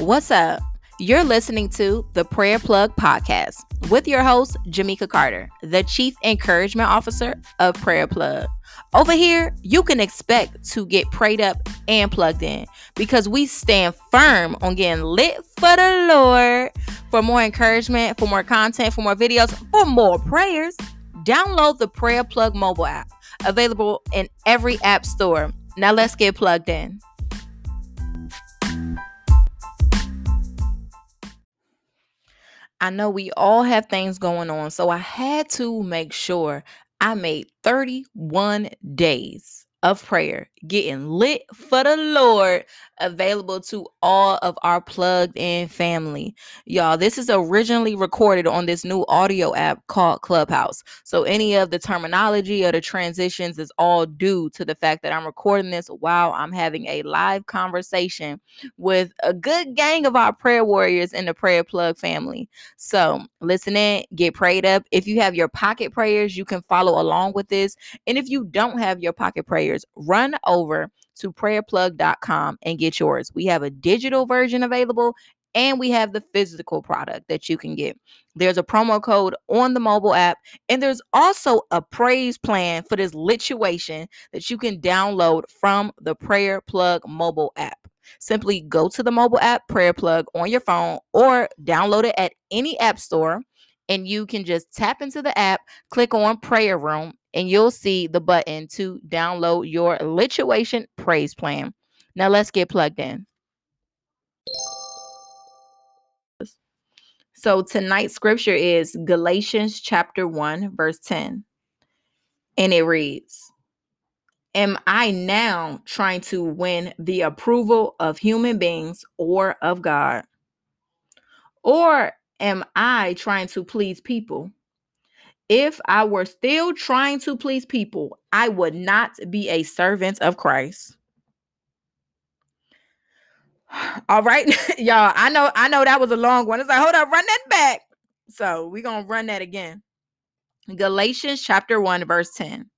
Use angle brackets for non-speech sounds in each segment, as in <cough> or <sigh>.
What's up? You're listening to the Prayer Plug Podcast with your host, Jamaica Carter, the Chief Encouragement Officer of Prayer Plug. Over here, you can expect to get prayed up and plugged in because we stand firm on getting lit for the Lord. For more encouragement, for more content, for more videos, for more prayers, download the Prayer Plug mobile app, available in every app store. Now let's get plugged in. I know we all have things going on, so I had to make sure I made 31 days of prayer, getting lit for the Lord, available to all of our plugged in family. Y'all, this is originally recorded on this new audio app called Clubhouse. So, any of the terminology or the transitions is all due to the fact that I'm recording this while I'm having a live conversation with a good gang of our prayer warriors in the Prayer Plug family. So, listen in, get prayed up. If you have your pocket prayers, you can follow along with this. And if you don't have your pocket prayers, run over to prayerplug.com and get yours. We have a digital version available and we have the physical product that you can get. There's a promo code on the mobile app, and there's also a praise plan for this lituation that you can download from the Prayer Plug mobile app. Simply go to the mobile app Prayer Plug on your phone or download it at any app store, and you can just tap into the app, click on Prayer Room, and you'll see the button to download your lituation praise plan. Now let's get plugged in. So tonight's scripture is Galatians chapter 1 verse 10. And it reads, Am I now trying to win the approval of human beings or of God? Or am I trying to please people? If I were still trying to please people, I would not be a servant of Christ. <sighs> All right, <laughs> y'all. I know, I know that was a long one. It's like, hold up, run that back. So we're gonna run that again. Galatians chapter 1, verse 10.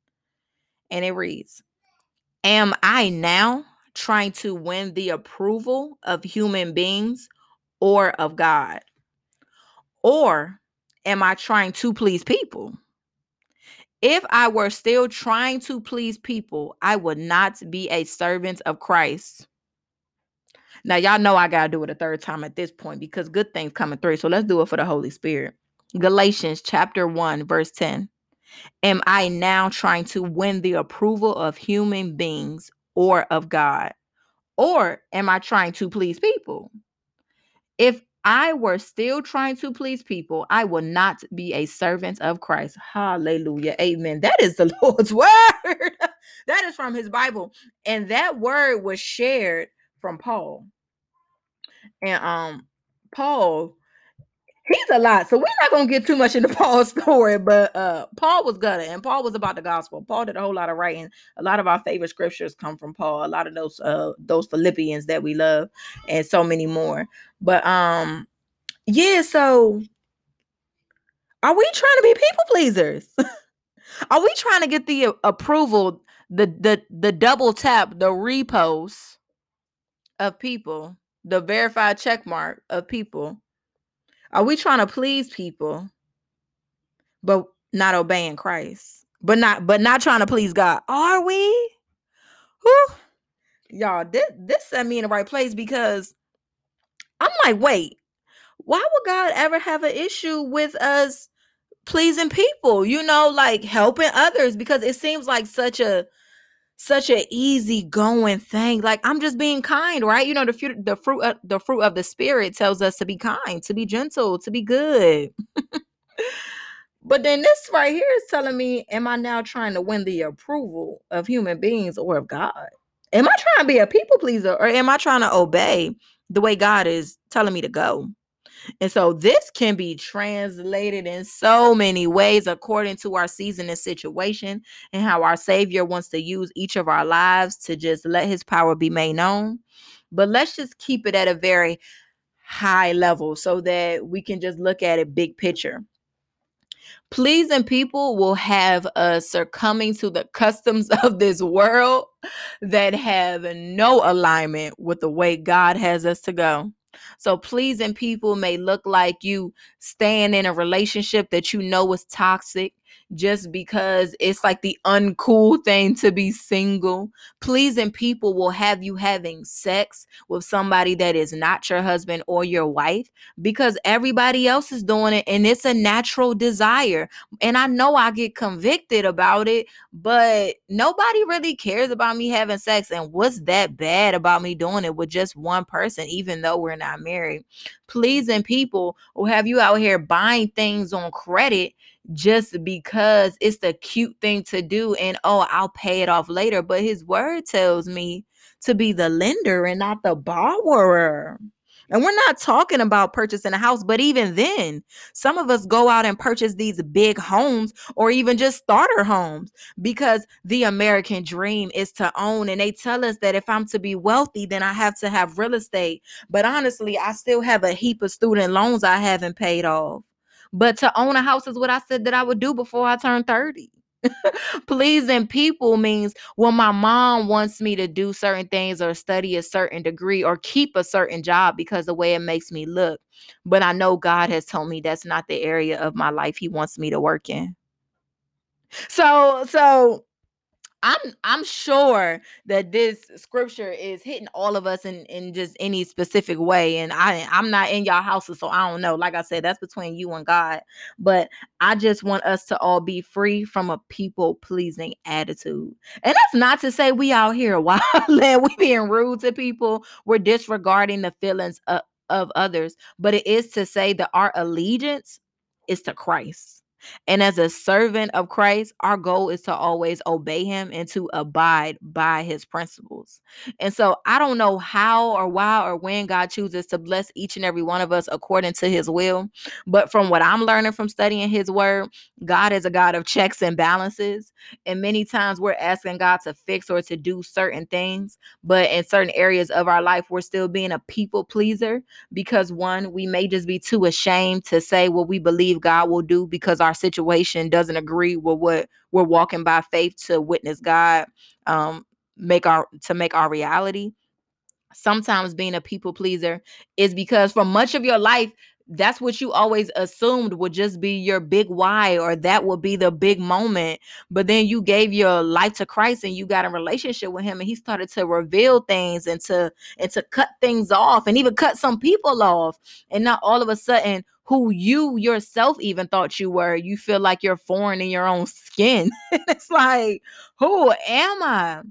And it reads: Am I now trying to win the approval of human beings or of God? Or am I trying to please people? If I were still trying to please people, I would not be a servant of Christ. Now, y'all know I got to do it a third time at this point because good things coming through. So let's do it for the Holy Spirit. Galatians chapter 1, verse 10. Am I now trying to win the approval of human beings or of God? Or am I trying to please people? If I were still trying to please people, I will not be a servant of Christ. Hallelujah. Amen. That is the <laughs> Lord's word. <laughs> that is from his Bible. And that word was shared from Paul. And um Paul he's a lot. So we're not gonna get too much into <laughs> Paul's story, but uh Paul was gutted and Paul was about the gospel. Paul did a whole lot of writing. A lot of our favorite scriptures come from Paul, a lot of those uh those Philippians that we love, and so many more. But um, yeah, so are we trying to be people pleasers? <laughs> are we trying to get the approval, the the the double tap, the repost of people, the verified check mark of people? Are we trying to please people, but not obeying Christ? But not but not trying to please God. Are we? Whew. Y'all, this this set me in the right place because I'm like, wait, why would God ever have an issue with us pleasing people? You know, like helping others because it seems like such a such an easy going thing. Like I'm just being kind, right? You know, the fruit the fruit of, the fruit of the spirit tells us to be kind, to be gentle, to be good. <laughs> but then this right here is telling me, am I now trying to win the approval of human beings or of God? Am I trying to be a people pleaser or am I trying to obey the way God is telling me to go? And so this can be translated in so many ways according to our season and situation and how our Savior wants to use each of our lives to just let his power be made known. But let's just keep it at a very high level so that we can just look at it big picture. Pleasing people will have us succumbing to the customs <laughs> of this world that have no alignment with the way God has us to go. So pleasing people may look like you staying in a relationship that you know is toxic just because it's like the uncool thing to be single. Pleasing people will have you having sex with somebody that is not your husband or your wife because everybody else is doing it and it's a natural desire. And I know I get convicted about it, but nobody really cares about me having sex. And what's that bad about me doing it with just one person, even though we're not married? Pleasing people will have you out here buying things on credit just because it's the cute thing to do and oh I'll pay it off later but his word tells me to be the lender and not the borrower and we're not talking about purchasing a house, but even then, some of us go out and purchase these big homes or even just starter homes because the American dream is to own. And they tell us that if I'm to be wealthy, then I have to have real estate. But honestly, I still have a heap of student loans I haven't paid off. But to own a house is what I said that I would do before I turned 30. <laughs> Pleasing people means when my mom wants me to do certain things or study a certain degree or keep a certain job because the way it makes me look. But I know God has told me that's not the area of my life He wants me to work in. So, so I'm I'm sure that this scripture is hitting all of us in in just any specific way and I I'm not in y'all houses so I don't know. Like I said that's between you and God but I just want us to all be free from a people pleasing attitude. And that's not to say we out here <laughs> wilding we being rude to people. We're disregarding the feelings of, of others but it is to say that our allegiance is to Christ and as a servant of Christ, our goal is to always obey him and to abide by his principles. And so I don't know how or why or when God chooses to bless each and every one of us according to his will. But from what I'm learning from studying his word, God is a God of checks and balances. And many times we're asking God to fix or to do certain things. But in certain areas of our life, we're still being a people pleaser because one, we may just be too ashamed to say what we believe God will do because our our situation doesn't agree with what we're walking by faith to witness God um make our to make our reality. Sometimes being a people pleaser is because for much of your life that's what you always assumed would just be your big why or that would be the big moment but then you gave your life to christ and you got a relationship with him and he started to reveal things and to and to cut things off and even cut some people off. And not all of a sudden who you yourself even thought you were. You feel like you're foreign in your own skin. <laughs> It's like who am i?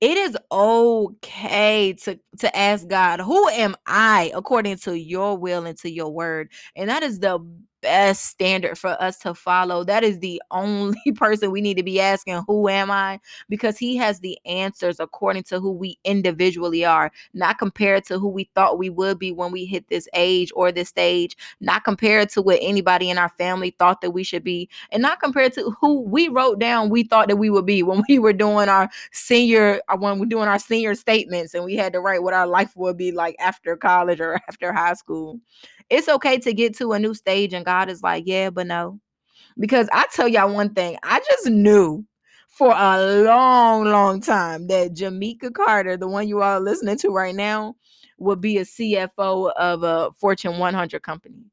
It is okay to to ask God, who am I? according to your will and to your word? And that is the best standard for us to follow. That is the only <laughs> person we need to be asking, Who am I? Because he has the answers according to who we individually are, not compared to who we thought we would be when we hit this age or this stage, not compared to what anybody in our family thought that we should be, and not compared to who we wrote down we thought that we would be when <laughs> we were doing our senior, uh, when we're doing our senior statements and we had to write what our life would be like after college or <laughs> after high school it's okay to get to a new stage and God is like, yeah, but no. Because I tell y'all one thing, I just knew for a long, long time that Jamaica Carter, the one you all listening to right now, would be a CFO of a Fortune 100 company.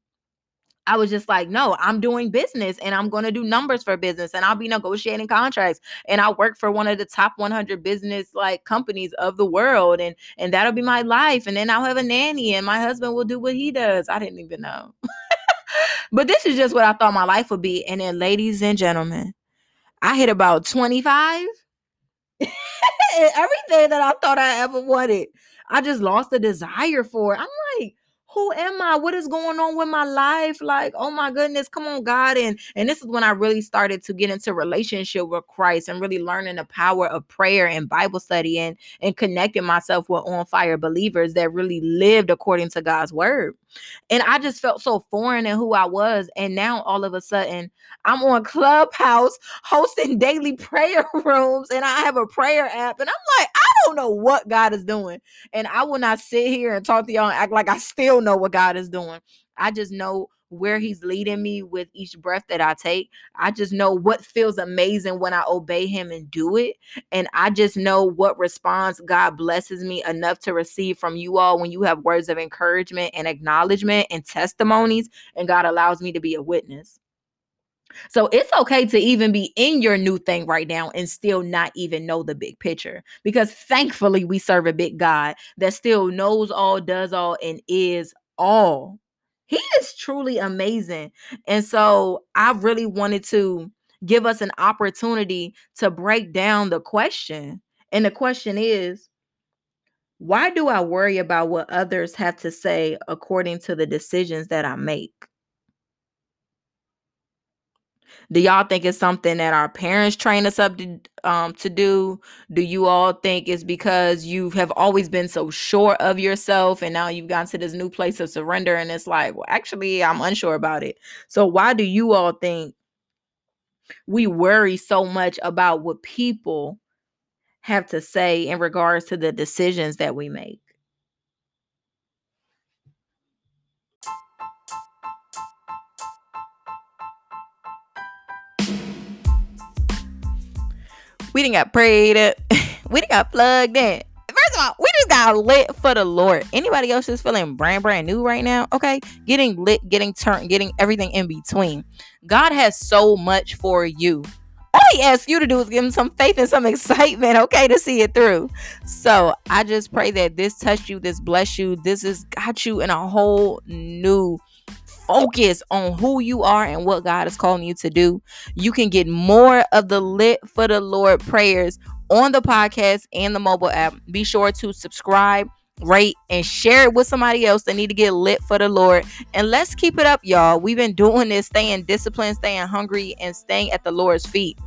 I was just like, no, I'm doing business and I'm going to do numbers for business and I'll be negotiating contracts and I'll work for one of the top 100 business like companies of the world and and that'll be my life and then I'll have a nanny and my husband will do what he does. I didn't even know. <laughs> but this is just what I thought my life would be. And then ladies and gentlemen, I hit about 25 <laughs> everything that I thought I ever wanted. I just lost the desire for it. I'm like, who am I? What is going on with my life? Like, oh my goodness, come on, God. And and this is when I really started to get into relationship with Christ and really learning the power of prayer and Bible study and and connecting myself with on fire believers that really lived according to God's word. And I just felt so foreign in who I was. And now all of a sudden, I'm on <laughs> Clubhouse hosting daily prayer <laughs> rooms and I have a prayer app. And I'm like, I don't know what God is doing. And I will not sit here and talk to y'all and act like I still know what God is doing. I just know where he's leading me with each breath that I take. I just know what feels amazing when I obey him and do it. And I just know what response God blesses me enough to receive from you all when you have words of encouragement and acknowledgement and testimonies, and God allows me to be a witness. So it's okay to even be in your new thing right now and still not even know the big picture because thankfully we serve a big God that still knows all, does all, and is all. He is truly amazing. And so I really wanted to give us an opportunity to break down the question. And the question is, why do I worry about what others have to say according to the decisions that I make? Do y'all think it's something that our parents train us up to um to do? Do you all think it's because you have always been so sure of yourself and now you've gotten to this new place of surrender and it's like, well, actually, I'm unsure about it. So why do you all think we worry so much about what people have to say in regards to the decisions that we make? We didn't got prayed up. <laughs> we didn't got plugged in. First of all, we just got lit for the Lord. Anybody else is feeling brand brand new right now? Okay, getting lit, getting turned, getting everything in between. God has so much for you. All he asks you to do is give him some faith and some excitement, okay, to see it through. So I just pray that this touched you, this bless you, this has got you in a whole new focus on who you are and what God is calling you to do. You can get more of the Lit for the Lord prayers on the podcast and the mobile app. Be sure to subscribe, rate, and share it with somebody else that need to get lit for the Lord. And let's keep it up, y'all. We've been doing this, staying disciplined, staying hungry, and staying at the Lord's feet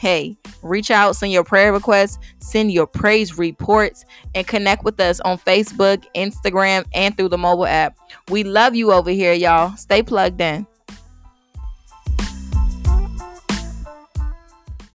hey, reach out, send your prayer requests, send your praise reports, and connect with us on Facebook, Instagram, and through the mobile app. We love you over here, y'all. Stay plugged in.